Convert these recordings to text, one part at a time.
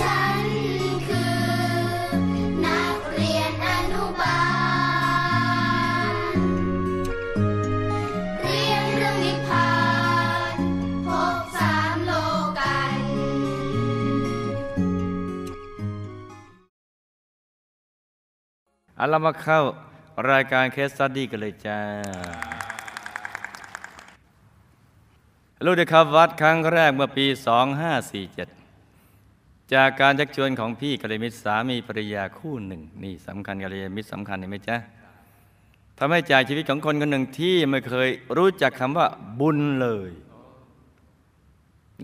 ฉันคือนักเรียนอนุบาล เรียนเรื่องนิพพานภพสามโลกันต์ เอาเรามาเข้ารายการเคสสต u ดี้กันเลยจ้า ลูกได้เข้าวัดครั้งแรกเมื่อปี 2547 จากการชักชวนของพี่กัลยาณมิตรสามีภรรยาคู่หนึ่ง นี่สำคัญกัลยาณมิตรสำคัญเห็นไหมจ๊ะทำให้จ่ายชีวิตของคนคนหนึ่งที่ไม่เคยรู้จักคำว่าบุญเลย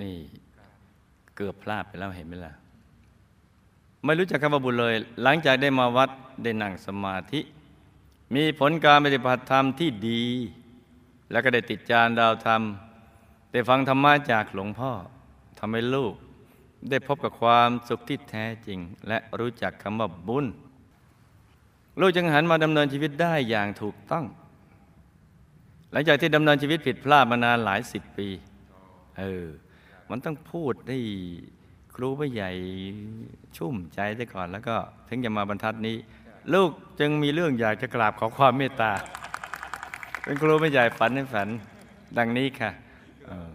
นี่เกือบพลาดไปแล้วเห็นไหมล่ะไม่รู้จักคำว่าบุญเลย หลังจากได้มาวัดได้นั่งสมาธิ มีผลการปฏิบัติธรรมที่ดี แล้วก็ได้ติดจานดาวธรรมได้ฟังธรรมะจากหลวงพ่อทำให้ลูก ได้พบกับความสุขที่แท้จริง และรู้จักคำว่าบุญ ลูกจึงหันมาดำเนินชีวิตได้อย่างถูกต้อง หลังจากที่ดำเนินชีวิตผิดพลาดมานานหลายสิบปี เออ มันต้องพูดได้ครูผู้ใหญ่ชุ่มใจได้ก่อน แล้วก็ถึงจะมาบรรทัดนี้ ลูกจึงมีเรื่องอยากจะกราบขอความเมตตา เป็นครูผู้ใหญ่ฝันในฝัน ดังนี้ค่ะเออ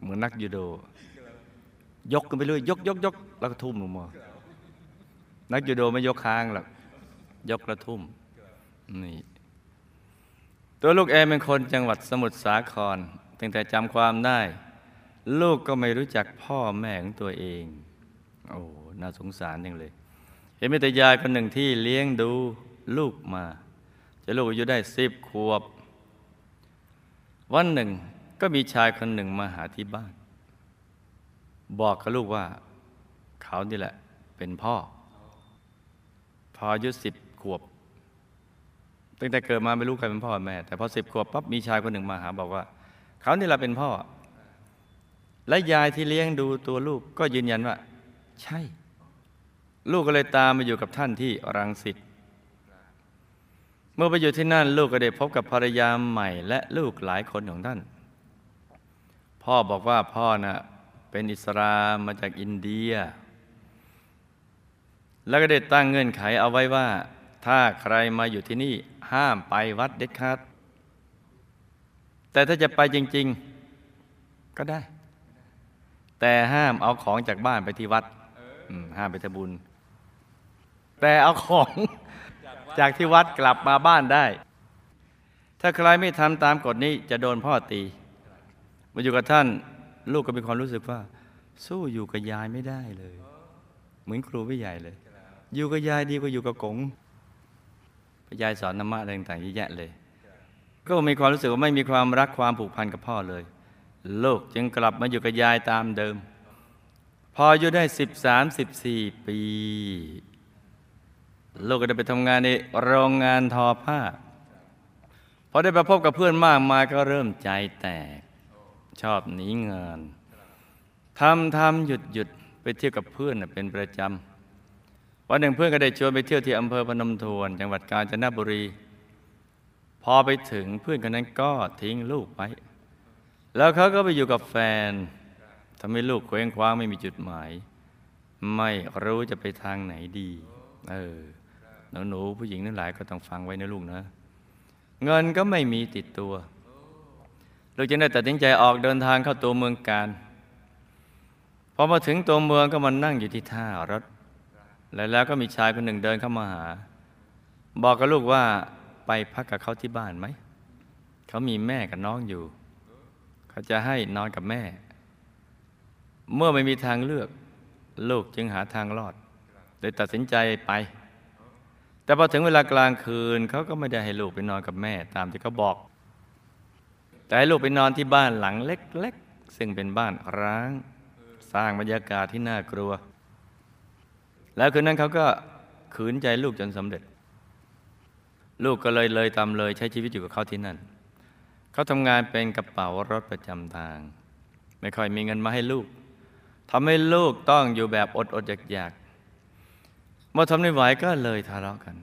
เหมือนนักยูโด ยกกันไปเรื่อยยกยกยกแล้วก็ทุ่มลงมานักยูโดไม่ยกค้างหรอกยกแล้วทุ่มนี่ตัวลูกเอเป็นคนจังหวัดสมุทรสาครตั้งแต่จำความได้ ลูกก็ไม่รู้จักพ่อแม่ของตัวเอง โอ้น่าสงสารจังเลย เห็นมีแต่ยายคนหนึ่งที่เลี้ยงดูลูกมา จะลูกอายุได้สิบขวบ วันหนึ่งก็มีชายคนหนึ่งมาหาที่บ้าน บอกกับลูกว่า เขานี่แหละ เป็นพ่อ พออายุสิบขวบ ตั้งแต่เกิดมาไม่รู้ใครเป็นพ่อแม่ แต่พอสิบขวบปั๊บมีชายคนหนึ่งมาหา บอกว่า เขานี่แหละเป็นพ่อ และยายที่เลี้ยงดูตัวลูกก็ยืนยันว่า ใช่ ลูกก็เลยตามมาอยู่กับท่านที่รังสิตเมื่อไปอยู่ที่นั่น ลูกก็ได้พบกับภรรยาใหม่ และลูกหลายคนของท่าน พ่อบอกว่าพ่อนะ่ะ เป็นอิสลามมาจากอินเดีย แล้วก็ได้ตั้งเงื่อนไขเอาไว้ว่า ถ้าใครมาอยู่ที่นี่ห้ามไปวัดเด็ดขาดแต่ถ้าจะไปจริง ๆก็ได้ แต่ห้ามเอาของจากบ้านไปที่วัดห้ามไปทำบุญ แต่เอาของจากที่วัดกลับมาบ้านได้ ถ้าใครไม่ทำตามกฎนี้จะโดนพ่อตี มาอยู่กับท่าน ลูกก็มีความรู้สึกว่า สู้อยู่กับยายไม่ได้เลย เหมือนครูไม่ใหญ่เลย อยู่กับยายดีกว่าอยู่กับกงยายสอนธรรมะอะไรต่างๆเยอะแยะเลย ก็มีความรู้สึกว่าไม่มีความรักความผูกพันกับพ่อเลย ลูกจึงกลับมาอยู่กับยายตามเดิม พออายุได้สิบสามสิบสี่ปี ลูกก็ได้ไปทำงานในโรงงานทอผ้าพอได้ไปพบกับเพื่อนมากมายก็เริ่มใจแตก ชอบหนีงานทำทำหยุดหยุดไปเที่ยวกับเพื่อนเป็นประจำวันหนึ่งเพื่อนก็ได้ชวนไปเที่ยวที่อำเภอพนมทวน จังหวัดกาญจนบุรี พอไปถึงเพื่อนคนนั้นก็ทิ้งลูกไว้แล้วเขาก็ไปอยู่กับแฟนทำให้ลูกเคว้งคว้างไม่มีจุดหมาย ไม่รู้จะไปทางไหนดี เออหนูหนูผู้หญิงทั้งหลายก็ต้องฟังไว้นะลูกนะ เงินก็ไม่มีติดตัว ลูกจึงได้ตัดสินใจออกเดินทางเข้าตัวเมืองการพอมาถึงตัวเมืองก็มานั่งอยู่ที่ท่ารถ แล้วแล้วก็มีชายคนหนึ่งเดินเข้ามาหา บอกกับลูกว่าไปพักกับเขาที่บ้านไหม เขามีแม่กับน้องอยู่ เขาจะให้นอนกับแม่ เมื่อไม่มีทางเลือก ลูกจึงหาทางรอดเลยตัดสินใจไป แต่พอถึงเวลากลางคืนเขาก็ไม่ได้ให้ลูกไปนอนกับแม่ ตามที่เขาบอก แต่ให้ลูกไปนอนที่บ้านหลังเล็กๆ ซึ่งเป็นบ้านร้าง สร้างบรรยากาศที่น่ากลัว แล้วคืนนั้นเขาก็ขืนใจลูกจนสำเร็จ ลูกก็เลยเลยตามเลยใช้ชีวิตอยู่กับเขาที่นั่น เขาทำงานเป็นกระเป๋ารถประจำทาง ไม่ค่อยมีเงินมาให้ลูกทำให้ลูกต้องอยู่แบบอดอดอยากอยากๆเมื่อทำไม่ไหวก็เลยทะเลาะกัน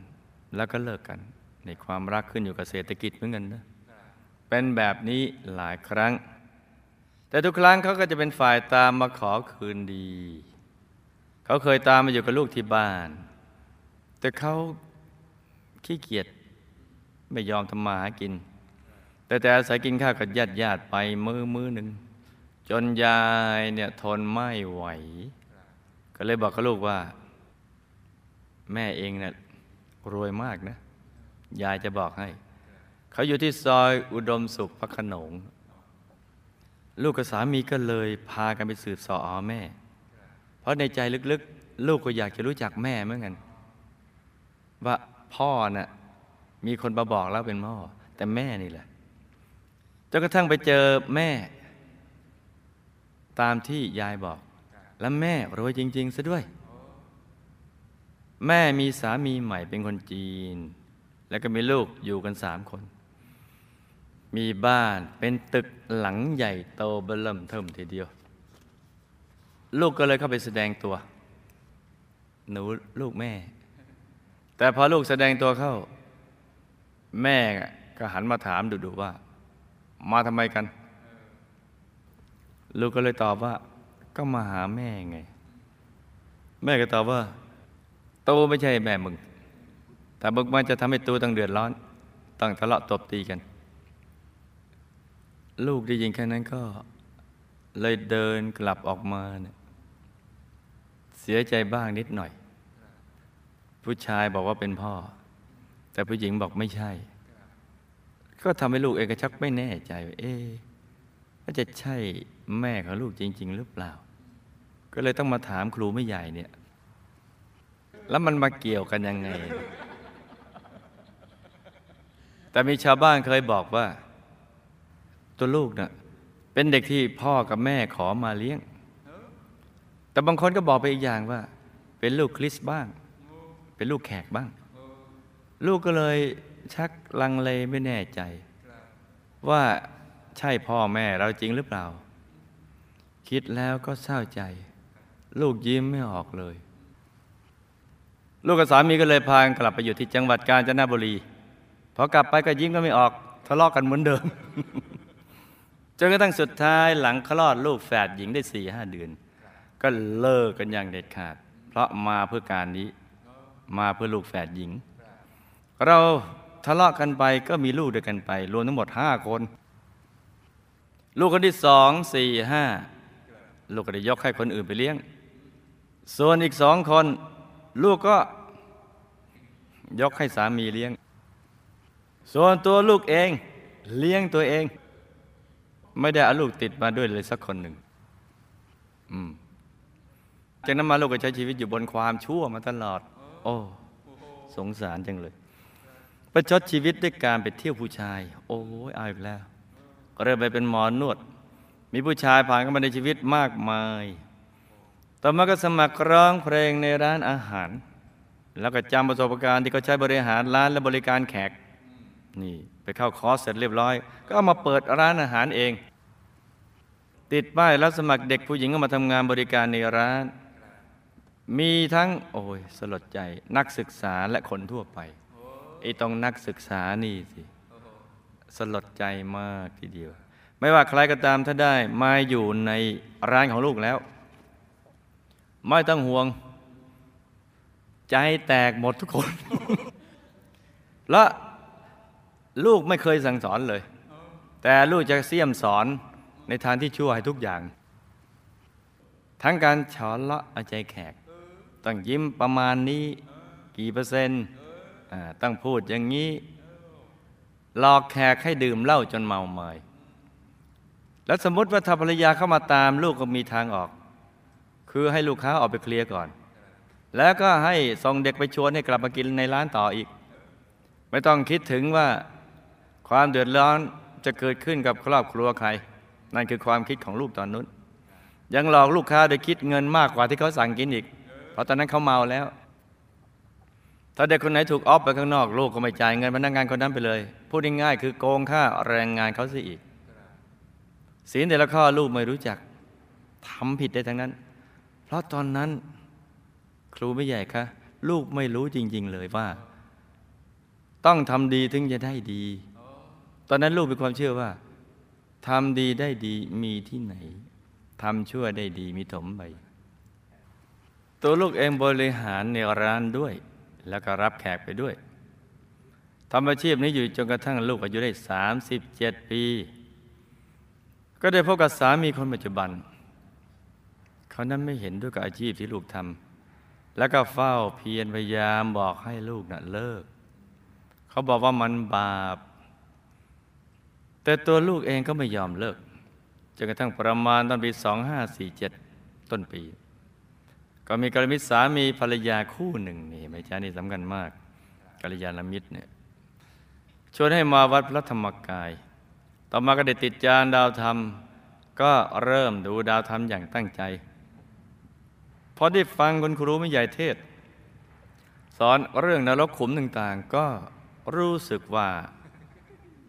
แล้วก็เลิกกัน ในความรักขึ้นอยู่กับเศรษฐกิจเหมือนกันนะ เป็นแบบนี้หลายครั้ง แต่ทุกครั้งเขาก็จะเป็นฝ่ายตามมาขอคืนดี เขาเคยตามมาอยู่กับลูกที่บ้าน แต่เขาขี้เกียจไม่ยอมทำมาหากิน แต่แต่อาศัยกินข้าวกับญาติญาติไปมือมือหนึ่ง จนยายเนี่ยทนไม่ไหว ก็เลยบอกกับลูกว่า แม่เองเนี่ยรวยมากนะ ยายจะบอกให้ เขาอยู่ที่ซอยอุดมสุขพระขนง ลูกกับสามีก็เลยพากันไปสืบสอแม่ เพราะในใจลึกๆ ลูกก็อยากจะรู้จักแม่เหมือนกัน ว่าพ่อน่ะมีคนมาบอกแล้วเป็นพ่อแต่แม่นี่แหละจนกระทั่งไปเจอแม่ ตามที่ยายบอก แล้วแม่รวยจริง ๆซะด้วย แม่มีสามีใหม่เป็นคนจีน แล้วก็มีลูกอยู่กันสามคน มีบ้านเป็นตึกหลังใหญ่โตเบล่มเทิมทีเดียว ลูกก็เลยเข้าไปแสดงตัว หนูลูกแม่ แต่พอลูกแสดงตัวเข้า แม่ก็หันมาถามดุๆว่า มาทำไมกัน ลูกก็เลยตอบว่า ก็มาหาแม่ไง แม่ก็ตอบว่าตูไม่ใช่แม่มึง แต่บึกมันจะทำให้ตูต้องเดือดร้อน ต้องทะเลาะตบตีกัน ลูกได้ยินแค่นั้นก็เลยเดินกลับออกมาเนี่ยเสียใจบ้างนิดหน่อย ผู้ชายบอกว่าเป็นพ่อ แต่ผู้หญิงบอกไม่ใช่ ก็ทำให้ลูกเองก็ชักไม่แน่ใจว่าเอ๊ะว่าจะใช่แม่ของลูกจริง ๆ หรือเปล่า ก็เลยต้องมาถามครูไม่ใหญ่เนี่ย แล้วมันมาเกี่ยวกันยังไง แต่มีชาวบ้านเคยบอกว่า ตัวลูกน่ะเป็นเด็กที่พ่อกับแม่ขอมาเลี้ยง แต่บางคนก็บอกไปอีกอย่างว่า เป็นลูกคริสบ้าง เป็นลูกแขกบ้าง ลูกก็เลยชักลังเลไม่แน่ใจ ว่าใช่พ่อแม่เราจริงหรือเปล่า คิดแล้วก็เศร้าใจ ลูกยิ้มไม่ออกเลย ลูกกับสามีก็เลยพากันกลับไปอยู่ที่จังหวัดกาญจนบุรีพอกลับไปก็ยิ้มก็ไม่ออกทะเลาะกันเหมือนเดิม จนกระทั่งสุดท้ายหลังคลอดลูกแฝดหญิงได้สี่ห้าเดือน ก็เลิกกันอย่างเด็ดขาด เพราะมาเพื่อการนี้มาเพื่อลูกแฝดหญิง เราทะเลาะกันไปก็มีลูกด้วยกันไป รวมทั้งหมดห้าคน ลูกคนที่สองสี่ห้าลูกก็ได้ยกให้คนอื่นไปเลี้ยง ส่วนอีกสองคน ลูกก็ยกให้สามีเลี้ยง ส่วนตัวลูกเองเลี้ยงตัวเอง ไม่ได้เอาลูกติดมาด้วยเลยสักคนหนึ่งอืมจากนั้นมาลูกก็ใช้ชีวิตอยู่บนความชั่วมาตลอด โอ้ สงสารจังเลย ประชดชีวิตด้วยการไปเที่ยวผู้ชาย โอ้ยเอาอีกแล้ว ก็เริ่มไปเป็นหมอนวด มีผู้ชายผ่านเข้ามาในชีวิตมากมาย ต่อมาก็สมัครร้องเพลงในร้านอาหาร แล้วก็จำประสบการณ์ที่เขาใช้บริหารร้านและบริการแขก นี่ไปเข้าคอร์สเสร็จเรียบร้อย ก็เอามาเปิดร้านอาหารเอง ติดป้ายรับสมัครเด็กผู้หญิงก็มาทำงานบริการในร้าน มีทั้งโอ้ยสลดใจนักศึกษาและคนทั่วไปไอ้ตรงนักศึกษานี่สิสลดใจมากทีเดียว ไม่ว่าใครก็ตามถ้าได้มาอยู่ในร้านของลูกแล้ว ไม่ต้องห่วง ใจแตกหมดทุกคน และ ลูกไม่เคยสั่งสอนเลย แต่ลูกจะเสี่ยมสอนในทางที่ชั่วให้ทุกอย่าง ทั้งการฉอนละเอาใจแขก ต้องยิ้มประมาณนี้กี่เปอร์เซ็นต์ต้องพูดอย่างนี้หลอกแขกให้ดื่มเหล้าจนเมาเมยแล้วสมมติว่าถ้าภรรยาเข้ามาตามลูกก็มีทางออก คือให้ลูกค้าออกไปเคลียร์ก่อน แล้วก็ให้ส่งเด็กไปชวนให้กลับมากินในร้านต่ออีก ไม่ต้องคิดถึงว่า ความเดือดร้อนจะเกิดขึ้นกับครอบครัวใคร นั่นคือความคิดของลูกตอนนู้น ยังหลอกลูกค้าโดยคิดเงินมากกว่าที่เขาสั่งกินอีก เพราะตอนนั้นเขาเมาแล้ว ถ้าเด็กคนไหนถูกออฟไปข้างนอกลูกก็ไม่จ่ายเงินพนักงานคนนั้นไปเลย พูดง่ายๆคือโกงค่าแรงงานเขาซะอีกศีลแต่ละข้อลูกไม่รู้จักทำผิดได้ทั้งนั้น เพราะตอนนั้นครูไม่ใหญ่คะลูกไม่รู้จริง ๆ เลยว่า ต้องทำดีถึงจะได้ดี อนนั้นลูกมีความเชื่อว่าทำดีได้ดีมีที่ไหนทำชั่วได้ดีมีถมไปตัวลูกเองบริหารในร้านด้วย แล้วก็รับแขกไปด้วยทำอาชีพนี้อยู่จนกระทั่งลูกอายุได้ 37 ปี ก็ได้พบกับสามีคนปัจจุบัน เขานั้นไม่เห็นด้วยกับอาชีพที่ลูกทำแล้วก็เฝ้าเพียรพยายามบอกให้ลูกน่ะเลิก เขาบอกว่ามันบาป แต่ตัวลูกเองก็ไม่ยอมเลิกจนกระทั่งประมาณตอนปี 2547 ต้นปี ก็มีกัลยาณมิตรสามีภรรยาคู่หนึ่งนี่ไม่ใช่นี่สำคัญมากกัลยาณมิตรเนี่ยชวนให้มาวัดพระธรรมกาย ต่อมาก็ได้ติดจานดาวธรรม ก็เริ่มดูดาวธรรมอย่างตั้งใจ พอได้ฟังคุณครูไม่ใหญ่เทศ สอนเรื่องนรกขุมต่างๆ ก็รู้สึกว่า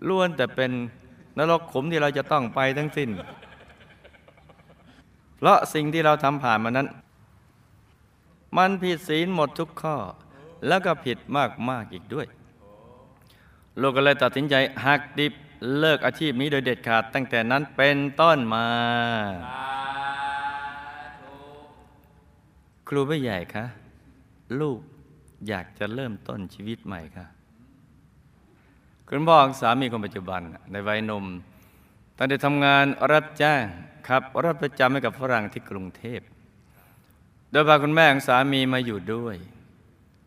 ล้วนแต่เป็น นรกขุมที่เราจะต้องไปทั้งสิ้น เพราะสิ่งที่เราทำผ่านมานั้น มันผิดศีลหมดทุกข้อ แล้วก็ผิดมากๆอีกด้วยลูกก็เลยตัดสินใจหักดิบเลิกอาชีพนี้โดยเด็ดขาดตั้งแต่นั้นเป็นต้นมา ครูไม่ใหญ่คะลูกอยากจะเริ่มต้นชีวิตใหม่ค่ะ คุณพ่อของสามีคนปัจจุบันในวัยหนุ่มตอนได้ทำงานรับจ้างครับรถประจำให้กับฝรั่งที่กรุงเทพ โดยพาคุณแม่ของสามีมาอยู่ด้วย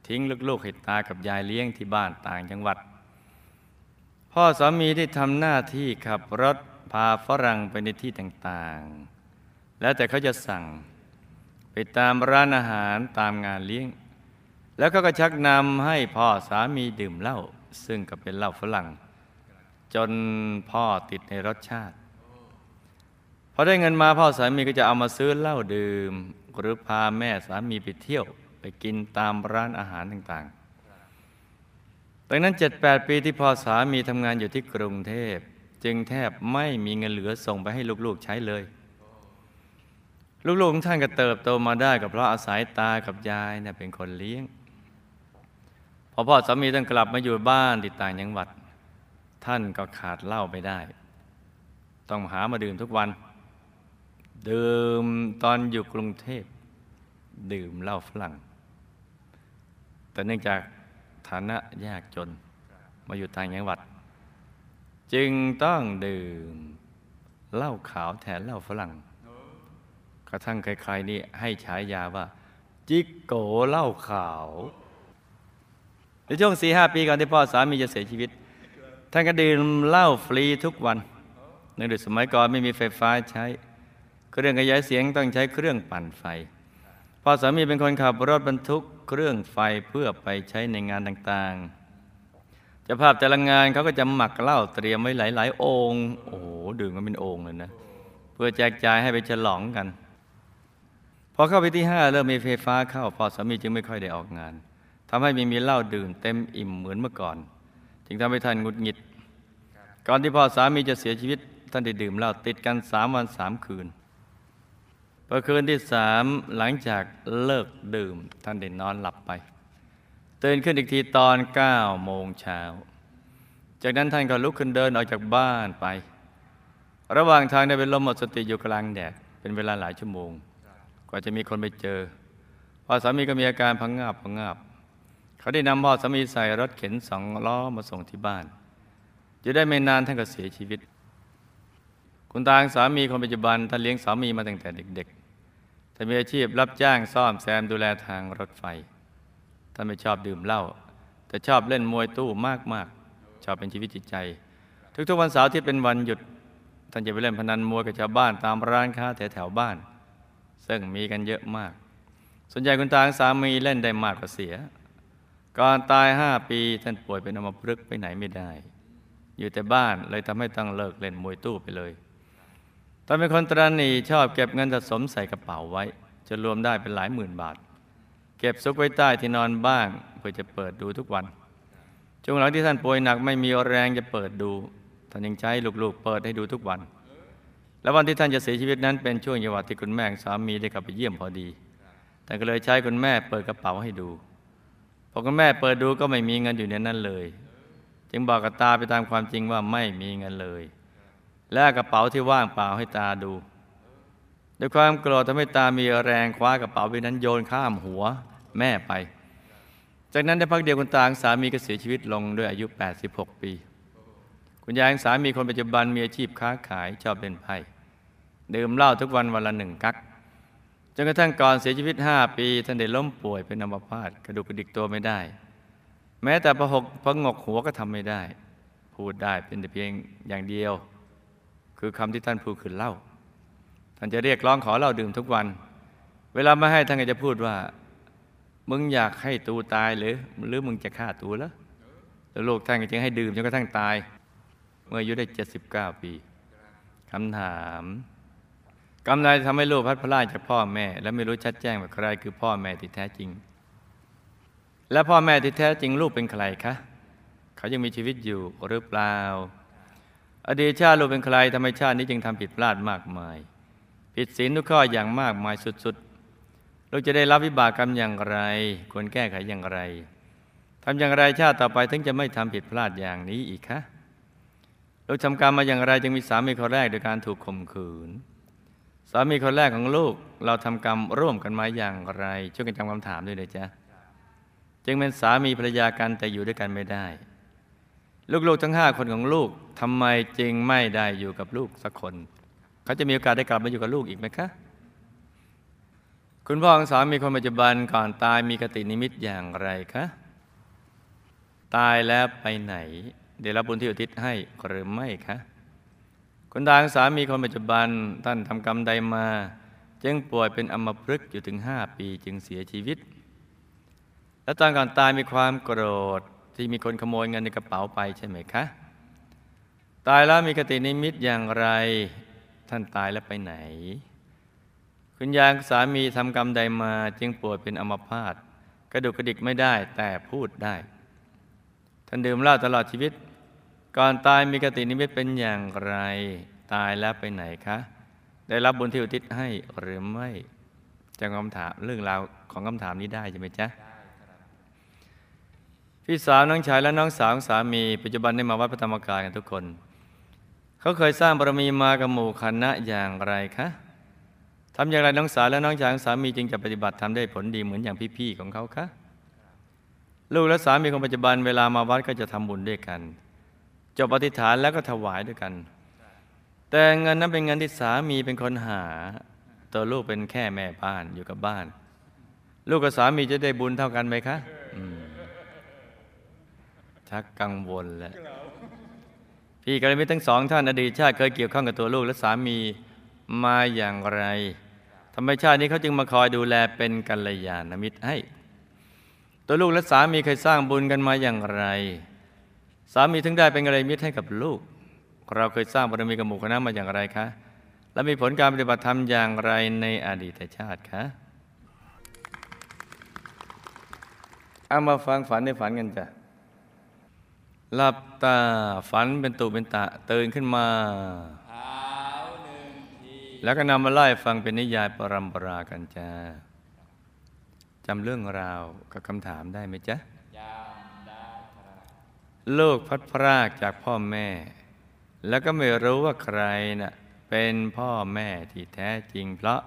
ทิ้งลูกๆให้ตากับยายเลี้ยงที่บ้านต่างจังหวัด พ่อสามีได้ทำหน้าที่ขับรถพาฝรั่งไปในที่ต่างๆ แล้วแต่เขาจะสั่งไปตามร้านอาหารตามงานเลี้ยง แล้วก็กระชักนำให้พ่อสามีดื่มเหล้า ซึ่งก็เป็นเหล้าฝรั่ง จนพ่อติดในรสชาติพอได้เงินมาพ่อสามีก็จะเอามาซื้อเหล้าดื่ม หรือพาแม่สามีไปเที่ยว ไปกินตามร้านอาหารต่างๆดังนั้น 7-8 ปีที่พ่อสามีทำงานอยู่ที่กรุงเทพจึงแทบไม่มีเงินเหลือส่งไปให้ลูกๆใช้เลย ลูกๆของท่านก็เติบโตมาได้ก็เพราะอาศัยตากับยายเนี่ยเป็นคนเลี้ยง อพ่อสามีต้องกลับมาอยู่บ้านติดต่างจังหวัด ท่านก็ขาดเหล้าไม่ได้ ต้องหามาดื่มทุกวัน ดื่มตอนอยู่กรุงเทพ ดื่มเหล้าฝรั่ง แต่เนื่องจากฐานะยากจนมาอยู่ต่างจังหวัด จึงต้องดื่มเหล้าขาวแทนเหล้าฝรั่ง กระทั่งใครๆนี่ให้ฉายาว่า จิกโกเหล้าขาว ในช่วงสี่ห้าปีก่อนที่พ่อสามีจะเสียชีวิต ท่านก็ดื่มเหล้าฟรีทุกวันเนื่องจากสมัยก่อนไม่มีไฟฟ้าใช้ เครื่องขยายเสียงต้องใช้เครื่องปั่นไฟ พ่อสามีเป็นคนขับรถบรรทุกเครื่องไฟเพื่อไปใช้ในงานต่างๆเจ้าภาพแต่ละงานเขาก็จะหมักเหล้าเตรียมไว้หลายๆองค์โอ้โหดื่มกันเป็นองค์เลยนะ เพื่อแจกจ่ายให้ไปฉลองกันพอเข้าไปที่ห้าเริ่มมีไฟฟ้าเข้าพ่อสามีจึงไม่ค่อยได้ออกงาน ทำให้ไมีมีเหล้าดื่มเต็มอิ่มเหมือนเมื่อก่อน จึงทำให้ท่านหงุดหงิด ก่อนที่พ่อสามีจะเสียชีวิต ท่านได้ดื่มเหล้าติดกันสามวันสามคืนพอคืนที่สามหลังจากเลิกดื่ม ท่านได้นอนหลับไป ตื่นขึ้นอีกทีตอนเก้าโมงเช้าจากนั้นท่านก็ลุกขึ้นเดินออกจากบ้านไป ระหว่างทางได้เป็นลมหมดสติอยู่กลางแดดเป็นเวลาหลายชั่วโมง กว่าจะมีคนไปเจอพ่อสามีก็มีอาการพังงาบพังงาบ เขาได้นำพ่อสามีใส่รถเข็นสองล้อมาส่งที่บ้าน จะได้ไม่นานท่านก็เสียชีวิต คุณตาสามีคนปัจจุบันท่านเลี้ยงสามีมาตั้งแต่เด็กๆท่านมีอาชีพรับจ้างซ่อมแซมดูแลทางรถไฟ ท่านไม่ชอบดื่มเหล้าแต่ชอบเล่นมวยตู้มากๆ ชอบเป็นชีวิตจิตใจ ทุกๆวันเสาร์ที่เป็นวันหยุด ท่านจะไปเล่นพนันมวยกับชาวบ้านตามร้านค้าแถวๆบ้าน ซึ่งมีกันเยอะมาก ส่วนใหญ่คุณตาสามีเล่นได้มากกว่าเสีย ก่อนตายห้าปีท่านป่วยเป็นอัมพฤกษ์ไปไหนไม่ได้ อยู่แต่บ้านเลยทำให้ต้องเลิกเล่นมวยตู้ไปเลยท่านเป็นคนตรณีชอบเก็บเงินสะสมใส่กระเป๋าไว้จะรวมได้เป็นหลายหมื่นบาท เก็บซุกไว้ใต้ที่นอนบ้างเพื่อจะเปิดดูทุกวันช่วงหลังที่ท่านป่วยหนักไม่มีแรงจะเปิดดูท่านยังใช้ลูกๆเปิดให้ดูทุกวัน และวันที่ท่านจะเสียชีวิตนั้นเป็นช่วงจังหวะที่คุณแม่สามีได้กลับไปเยี่ยมพอดีท่านก็เลยใช้คุณแม่เปิดกระเป๋าให้ดู อคุณแม่เปิดดูก็ไม่มีเงินอยู่ในนั้นเลย จึงบอกกับตาไปตามความจริงว่าไม่มีเงินเลย และกระเป๋าที่ว่างเปล่าให้ตาดูด้วยความโกรธทำให้ตามีแรงคว้ากระเป๋าใบนั้นโยนข้ามหัวแม่ไป จากนั้นได้พักเดียวคุณตางสามีก็เสียชีวิตลงด้วยอายุ 86 ปี คุณยายสามีคนปัจจุบันมีอาชีพค้าขายชอบเล่นไพ่ดื่มเหล้าทุกวันวันละหนึ่งกัก จนกระทั่งก่อนเสียชีวิต5ปีท่านได้ล้มป่วยเป็นอัมพาตกระดูกกระดิกตัวไม่ได้ แม้แต่ประหกประงกหัวก็ทำไม่ได้ พูดได้เป็นแต่เพียงอย่างเดียว คือคำที่ท่านพูดคือเล้าท่านจะเรียกร้องขอเหล้าดื่มทุกวัน เวลาไม่ให้ท่านก็จะพูดว่า มึงอยากให้ตูตายหรือ หรือมึงจะฆ่าตูแล้วแล้วลูกท่านก็จึงให้ดื่มจนกระทั่งตาย เมื่ออายุได้ 79 ปีคำถาม กำไรทำให้ลูกพัดพลาดจากพ่อแม่ และไม่รู้ชัดแจ้งว่าใครคือพ่อแม่ที่แท้จริง และพ่อแม่ที่แท้จริงลูกเป็นใครคะเขายังมีชีวิตอยู่หรือเปล่า อดีตชาติลูกเป็นใครทำไมชาตินี้จึงทำผิดพลาดมากมาย ผิดศีลทุกข้ออย่างมากมายสุดๆลูกจะได้รับวิบากกรรมอย่างไร ควรแก้ไขอย่างไรทำอย่างไรชาติต่อไปถึงจะไม่ทำผิดพลาดอย่างนี้อีกคะลูกทำกรรมมาอย่างไรจึงมีสามีคนแรกโดยการถูกข่มขืน สามีคนแรกของลูกเราทำกรรมร่วมกันมาอย่างไร ช่วยกันจำคำถามด้วยเลยจ้ะจึงเป็นสามีภรรยากันแต่อยู่ด้วยกันไม่ได้ ลูกๆทั้งห้าคนของลูกทำไมจึงไม่ได้อยู่กับลูกสักคน เขาจะมีโอกาสได้กลับมาอยู่กับลูกอีกไหมคะ คุณพ่อของสามีคนปัจจุบันก่อนตายมีกตินิมิตอย่างไรคะตายแล้วไปไหน เดี๋ยวรับบุญที่อุทิศให้หรือไม่คะ คุณตาของสามีคนปัจจุบันท่านทำกรรมใดมา จึงป่วยเป็นอัมพฤกษ์อยู่ถึงห้าปีจึงเสียชีวิต และตอนก่อนตายมีความโกรธที่มีคนขโมยเงินในกระเป๋าไปใช่ไหมคะ ตายแล้วมีกตินิมิตอย่างไร ท่านตายแล้วไปไหน คุณยายสามีทำกรรมใดมา จึงป่วยเป็นอัมพาตกระดูกกระดิกไม่ได้แต่พูดได้ ท่านดื่มเหล้าตลอดชีวิต ก่อนตายมีกตินิมิตเป็นอย่างไร ตายแล้วไปไหนคะ ได้รับบุญที่อุทิศให้หรือไม่จำคำถามเรื่องราวของคำถามนี้ได้ใช่ไหมจ๊ะพี่สาวน้องชายและน้องสาวของสามี ปัจจุบันได้มาวัดพระธรรมกายกันทุกคน เขาเคยสร้างบารมีมากับหมู่คณะอย่างไรคะทำอย่างไรน้องสาวและน้องชายของสามีจึงจะปฏิบัติทำได้ผลดีเหมือนอย่างพี่ๆของเขาคะลูกและสามีของปัจจุบันเวลามาวัดก็จะทำบุญด้วยกัน จบอธิฐานแล้วก็ถวายด้วยกัน แต่เงินนั้นเป็นเงินที่สามีเป็นคนหา ตัวลูกเป็นแค่แม่บ้านอยู่กับบ้าน ลูกกับสามีจะได้บุญเท่ากันไหมคะชักกังวลแล้วพี่กระมิตรทั้งสองท่านอดีตชาติเคยเกี่ยวข้องกับตัวลูกและสามีมาอย่างไรทำไมชาตินี้เขาจึงมาคอยดูแลเป็นกัลยาณมิตรให้ ตัวลูกและสามีเคยสร้างบุญกันมาอย่างไร สามีถึงได้เป็นกัลยาณมิตรให้กับลูก เราเคยสร้างบารมีกับหมู่คณะมาอย่างไรคะ และมีผลการปฏิบัติธรรมอย่างไรในอดีตชาติคะเอามาฟังฝันในฝันกันจ้ะหลับตาฝันเป็นตุเป็นตะตื่นขึ้นมาแล้วก็นำมาไล่ฟังเป็นนิยายปรำปรากันจ้าจำเรื่องราวกับคำถามได้ไหมจ๊ะ ลูกพัดพรากจากพ่อแม่ แล้วก็ไม่รู้ว่าใครน่ะเป็นพ่อแม่ที่แท้จริงเพราะ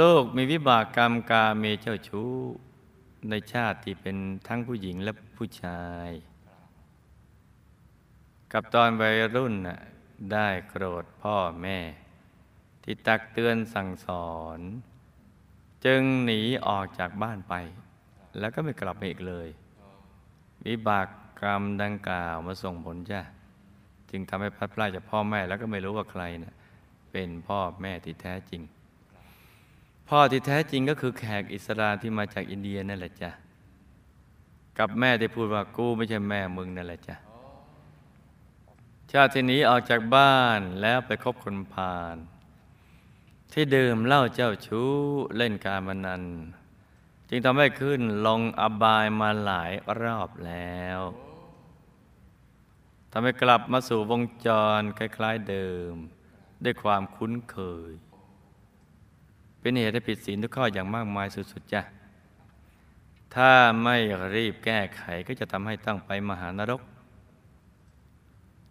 ลูกมีวิบากกรรมกาเมเจ้าชู้ ในชาติที่เป็นทั้งผู้หญิงและผู้ชาย กับตอนวัยรุ่นน่ะได้โกรธพ่อแม่ ที่ตักเตือนสั่งสอน จึงหนีออกจากบ้านไป แล้วก็ไม่กลับมาอีกเลย วิบากกรรมดังกล่าวมาส่งผลจ้ะจึงทำให้พลัดพรากจากพ่อแม่แล้วก็ไม่รู้ว่าใครนะ่ะเป็นพ่อแม่ที่แท้จริง พ่อที่แท้จริงก็คือแขกอิสลาที่มาจากอินเดียนั่นแหละจ้ะกับแม่ที่พูดว่ากูไม่ใช่แม่มึงนั่นแหละจ้ะชาติที่หนี้ออกจากบ้านแล้วไปคบคนพาลที่เดื่มเล้าเจ้าชู้เล่นการพนัน จึงทำให้ขึ้นลงอบายมาหลายรอบแล้วทำให้กลับมาสู่วงจรคล้ายๆเดิม ด้วยความคุ้นเคย เป็นเหตุให้ผิดศีลทุกข้ออย่างมากมายสุดๆจ้ะถ้าไม่รีบแก้ไขก็จะทำให้ต้องไปมหานรก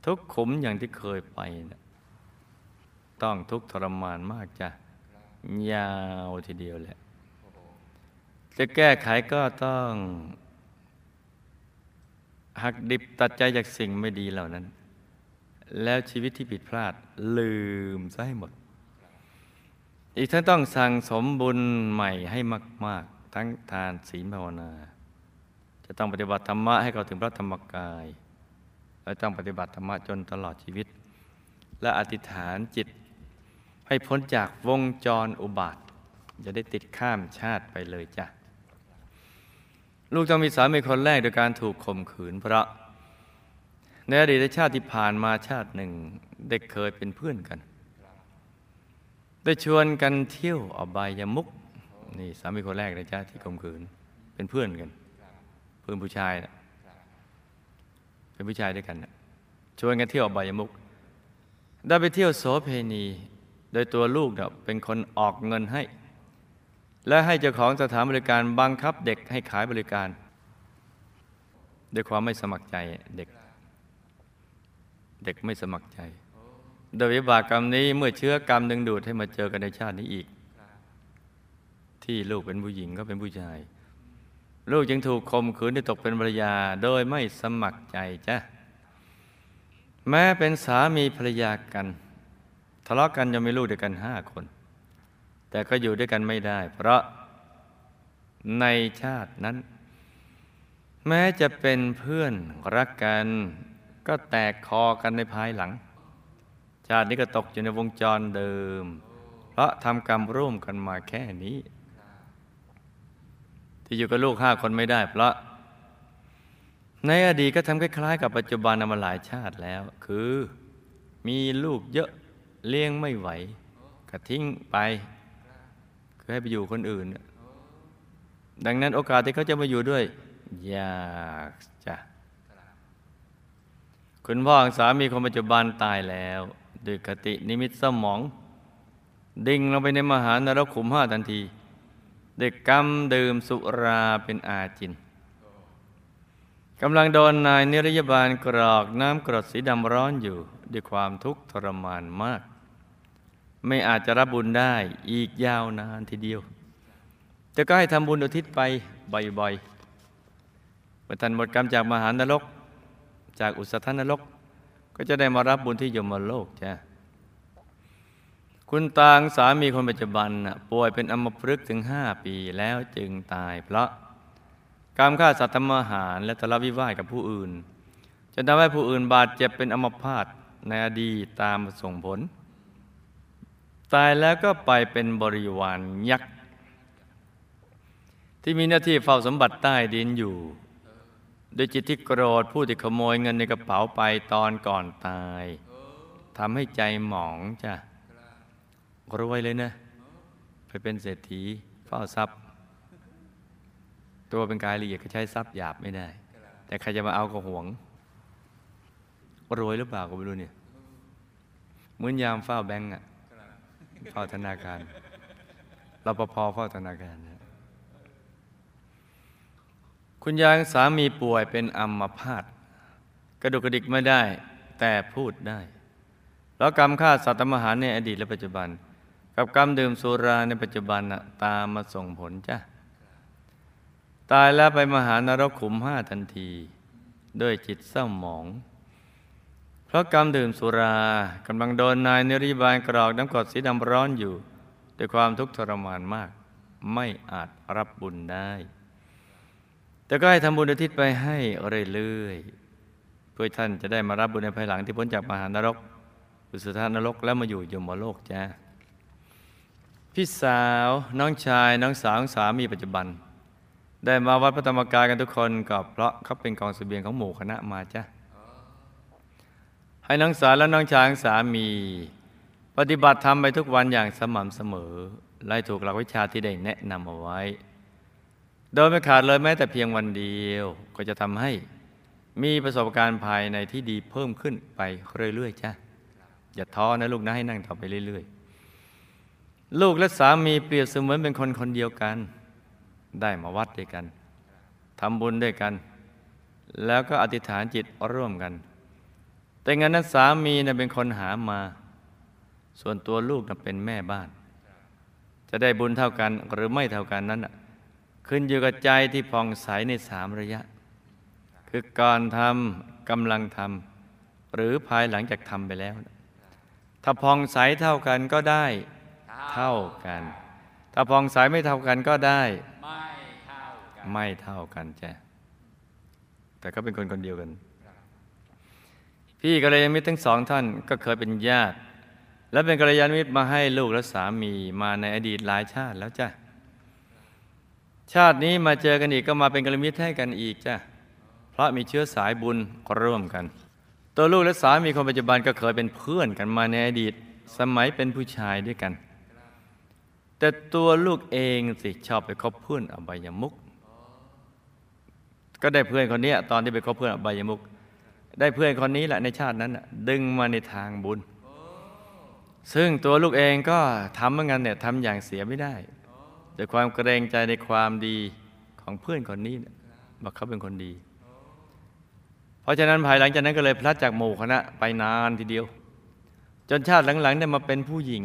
ทุกขุมอย่างที่เคยไปนะต้องทุกทรมานมากจ้ะยาวทีเดียวแหละ จะแก้ไขก็ต้องหักดิบตัดใจจากสิ่งไม่ดีเหล่านั้น แล้วชีวิตที่ผิดพลาดลืมซะให้หมด อีกทั้งต้องสั่งสมบุญใหม่ให้มาก ๆ ทั้งทานศีลภาวนา จะต้องปฏิบัติธรรมะให้เข้าถึงพระธรรมกาย และต้องปฏิบัติธรรมะจนตลอดชีวิต และอธิษฐานจิตให้พ้นจากวงจรอุบาท จะได้ติดข้ามชาติไปเลยจ้ะ ลูกต้องมีสามีคนแรกโดยการถูกข่มขืนเพราะ ในอดีตชาติที่ผ่านมาชาติหนึ่งได้เคยเป็นเพื่อนกัน ได้ชวนกันเที่ยวอบายมุกนี่สามีคนแรกเลยจ้าที่ข่มขืนเป็นเพื่อนกัน เพื่อนผู้ชายนะเป็นผู้ชายด้วยกันนะชวนกันเที่ยวอบายมุก ได้ไปเที่ยวโสเพณี โดยตัวลูกเนี่ยเป็นคนออกเงินให้ และให้เจ้าของสถานบริการบังคับเด็กให้ขายบริการ ด้วยความไม่สมัครใจเด็ก เด็กไม่สมัครใจ โดยวิบากกรรมนี้เมื่อเชื้อกรรมดึงดูดให้มาเจอกันในชาตินี้อีก ที่ลูกเป็นผู้หญิงก็เป็นผู้ชาย ลูกจึงถูกข่มขืนที่ตกเป็นภรรยา โดยไม่สมัครใจจ้ะแม้เป็นสามีภรรยากัน ทะเลาะกันยังมีลูกเด้วกันห้าคน แต่ก็อยู่ด้วยกันไม่ได้ เพราะในชาตินั้น แม้จะเป็นเพื่อนรักกัน ก็แตกคอกันในภายหลัง ชาตินี้ก็ตกอยู่ในวงจรเดิม เพราะทำกรรมร่วมกันมาแค่นี้ ที่อยู่กับลูกห้าคนไม่ได้ เพราะ ในอดีตก็ทำคล้ายๆ กับปัจจุบันมาหลายชาติแล้ว คือมีลูกเยอะเลี้ยงไม่ไหวก็ทิ้งไป คือให้ไปอยู่คนอื่น ดังนั้นโอกาสที่เขาจะมาอยู่ด้วย ยากจ้ะคุณพ่อของสามีคนปัจจุบันตายแล้วด้วยคตินิมิตสมอง ดิ่งลงไปในมหานรกขุมห้าทันทีเด็กกรรมดื่มสุราเป็นอาจินกำลังโดนนายนิรยาบาลกรอกน้ำกรดสีดำร้อนอยู่ ด้วยความทุกข์ทรมานมาก ไม่อาจจะรับบุญได้อีกยาวนานทีเดียว แต่ก็ให้ทำบุญอุทิศไปบ่อยๆเมื่อท่านหมดกรรมจากมหานรก จากอุสธนรก ก็จะได้มารับบุญที่ยมโลกจ้ะคุณตางสามีคนปัจจุบันป่วยเป็นอัมพฤกษ์ถึงห้าปีแล้วจึงตาย เพราะการมฆ่าสัตว์ทำอาหาร และทะเลาะวิวาทกับผู้อื่นจนทำให้ผู้อื่นบาดเจ็บเป็นอัมพาตในอดีตตามส่งผล ตายแล้วก็ไปเป็นบริวารยักษ์ ที่มีหน้าที่เฝ้าสมบัติใต้ดินอยู่ โดยจิตที่โกรธผู้ที่ขโมยเงินในกระเป๋าไปตอนก่อนตายทำให้ใจหมองจ้ะรวยเลยนะ ไปเป็นเศรษฐีเฝ้าทรัพย์ ตัวเป็นกายละเอียดก็ใช้ทรัพย์หยาบไม่ได้ แต่ใครจะมาเอาก็หวงรวยหรือเปล่าก็ไม่รู้เนี่ยเหมือนยามเฝ้าแบงก์อะ เฝ้าธนาคารรปภเฝ้าธนาคาร คุณยายสามีป่วยเป็นอัมพาตกระดุกกระดิกไม่ได้แต่พูดได้ แล้วกรรมฆ่าสัตว์ทำอาหารในอดีตและปัจจุบัน กับกรรมดื่มสุราในปัจจุบันน่ะตามมาส่งผลจ้ะตายแล้วไปมหานรกขุมห้าทันที ด้วยจิตเศร้าหมอง เพราะกรรมดื่มสุรากำลังโดนนายนิริบาลกรอกน้ำกรดสีดำร้อนอยู่ ด้วยความทุกข์ทรมานมาก ไม่อาจรับบุญได้ แต่ก็ให้ทำบุญอุทิศไปให้เรื่อยๆเพื่อท่านจะได้มารับบุญในภายหลังที่พ้นจากมหานรกอุสุธานรกแล้วมาอยู่ยมโลกจ้าพี่สาวน้องชายน้องสาวของสามีปัจจุบัน ได้มาวัดพระธรรมกายกันทุกคนก็เพราะเขาเป็นกองเสบียงของหมู่คณะมาจ้ะ ให้น้องสาวและน้องชายสามี ปฏิบัติธรรมไปทุกวันอย่างสม่ำเสมอไล่ถูกหลักวิชาที่ได้แนะนำเอาไว้ โดยไม่ขาดเลยแม้แต่เพียงวันเดียวก็จะทำให้มีประสบการณ์ภายในที่ดีเพิ่มขึ้นไปเรื่อยๆจ้ะอย่าท้อนะลูกนะให้นั่งต่อไปเรื่อยๆ ลูกและสามีเปรียบเสมือนเป็นคนคนเดียวกัน ได้มาวัดด้วยกันทำบุญด้วยกัน แล้วก็อธิษฐานจิตร่วมกัน แต่งั้นนั้นสามีนะเป็นคนหามา ส่วนตัวลูกน่ะเป็นแม่บ้าน จะได้บุญเท่ากันหรือไม่เท่ากันนั้นน่ะขึ้นอยู่กับใจที่ผ่องใสในสามระยะ คือก่อนทำกำลังทำหรือภายหลังจากทำไปแล้ว ถ้าผ่องใสเท่ากันก็ได้เท่ากัน ถ้าผ่องใสไม่เท่ากันก็ได้ ไม่เท่ากันไม่เท่ากันจ้ะแต่ก็เป็นคนคนเดียวกัน พี่กัลยาณมิตรทั้งสองท่านก็เคยเป็นญาติ และเป็นกัลยาณมิตรมาให้ลูกและสามีมาในอดีตหลายชาติแล้วจ้ะชาตินี้มาเจอกันอีกก็มาเป็นกัลยาณมิตรให้กันอีกจ้ะเพราะมีเชื้อสายบุญร่วมกัน ตัวลูกและสามีคนปัจจุบันก็เคยเป็นเพื่อนกันมาในอดีตสมัยเป็นผู้ชายด้วยกัน แต่ตัวลูกเองสิชอบไปคบเพื่อนอบายมุกก็ได้เพื่อนคนนี้ตอนที่ไปคบเพื่อนอบายมุก ได้เพื่อนคนนี้แหละในชาตินั้นดึงมาในทางบุญ ซึ่งตัวลูกเองก็ทำเหมือนกันเนี่ยทำอย่างเสียไม่ได้ด้วยความเกรงใจในความดีของเพื่อนคนนี้เนี่ยว่าเขาเป็นคนดี เพราะฉะนั้นภายหลังจากนั้นก็เลยพลัดจากหมู่คณะไปนานทีเดียว จนชาติหลังๆเนี่ยมาเป็นผู้หญิง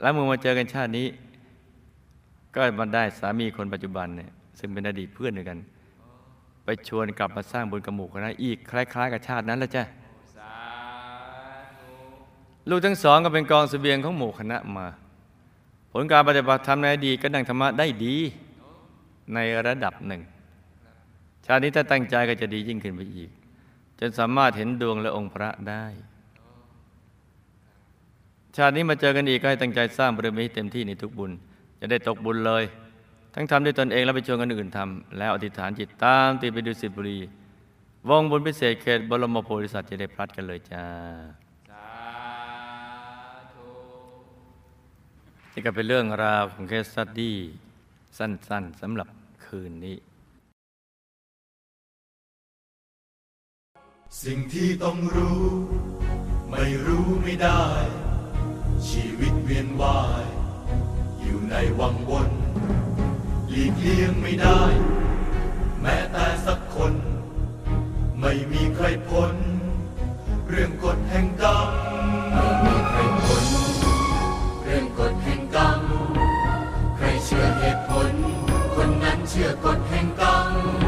แล้วเมื่อมาเจอกันชาตินี้ ก็มาได้สามีคนปัจจุบันเนี่ยซึ่งเป็นอดีตเพื่อนด้วยกัน ไปชวนกลับมาสร้างบุญกับหมู่คณะอีกคล้ายๆกับชาตินั้นละจ้ะสาลูกทั้งสองก็เป็นกองเสบียงของหมู่คณะมา ผลการปฏิบัติธรรมในอดีตก็ดังธรรมะได้ดีในระดับหนึ่ง ชาตินี้ถ้าตั้งใจก็จะดียิ่งขึ้นไปอีก จนสามารถเห็นดวงและองค์พระได้ ชาตินี้มาเจอกันอีกก็ให้ตั้งใจสร้างบารมีเต็มที่ในทุกบุญ จะได้ตกบุญเลย ทั้งทำด้วยตนเองและไปชวนคนอื่นทำแล้วอธิษฐานจิตตามติไปดูสิบุรี วงบุญพิเศษเขตบรมโพธิสัตว์จะได้พลัดกันเลยจ้านี่ก็เป็นเรื่องราวของเคสสตดี้สั้นๆสำหรับคืนนี้ สิ่งที่ต้องรู้ ไม่รู้ไม่ได้ ชีวิตเวียนว่าย อยู่ในวังวน ลีกเลี่ยงไม่ได้ แม้แต่สักคน ไม่มีใครพ้น เรื่องกฎแห่งกรรมไม่มีใครพ้นเรื่องกฎแห่งกรรม ใครเชื่อเหตุผล คนนั้นเชื่อกฎแห่งกรรม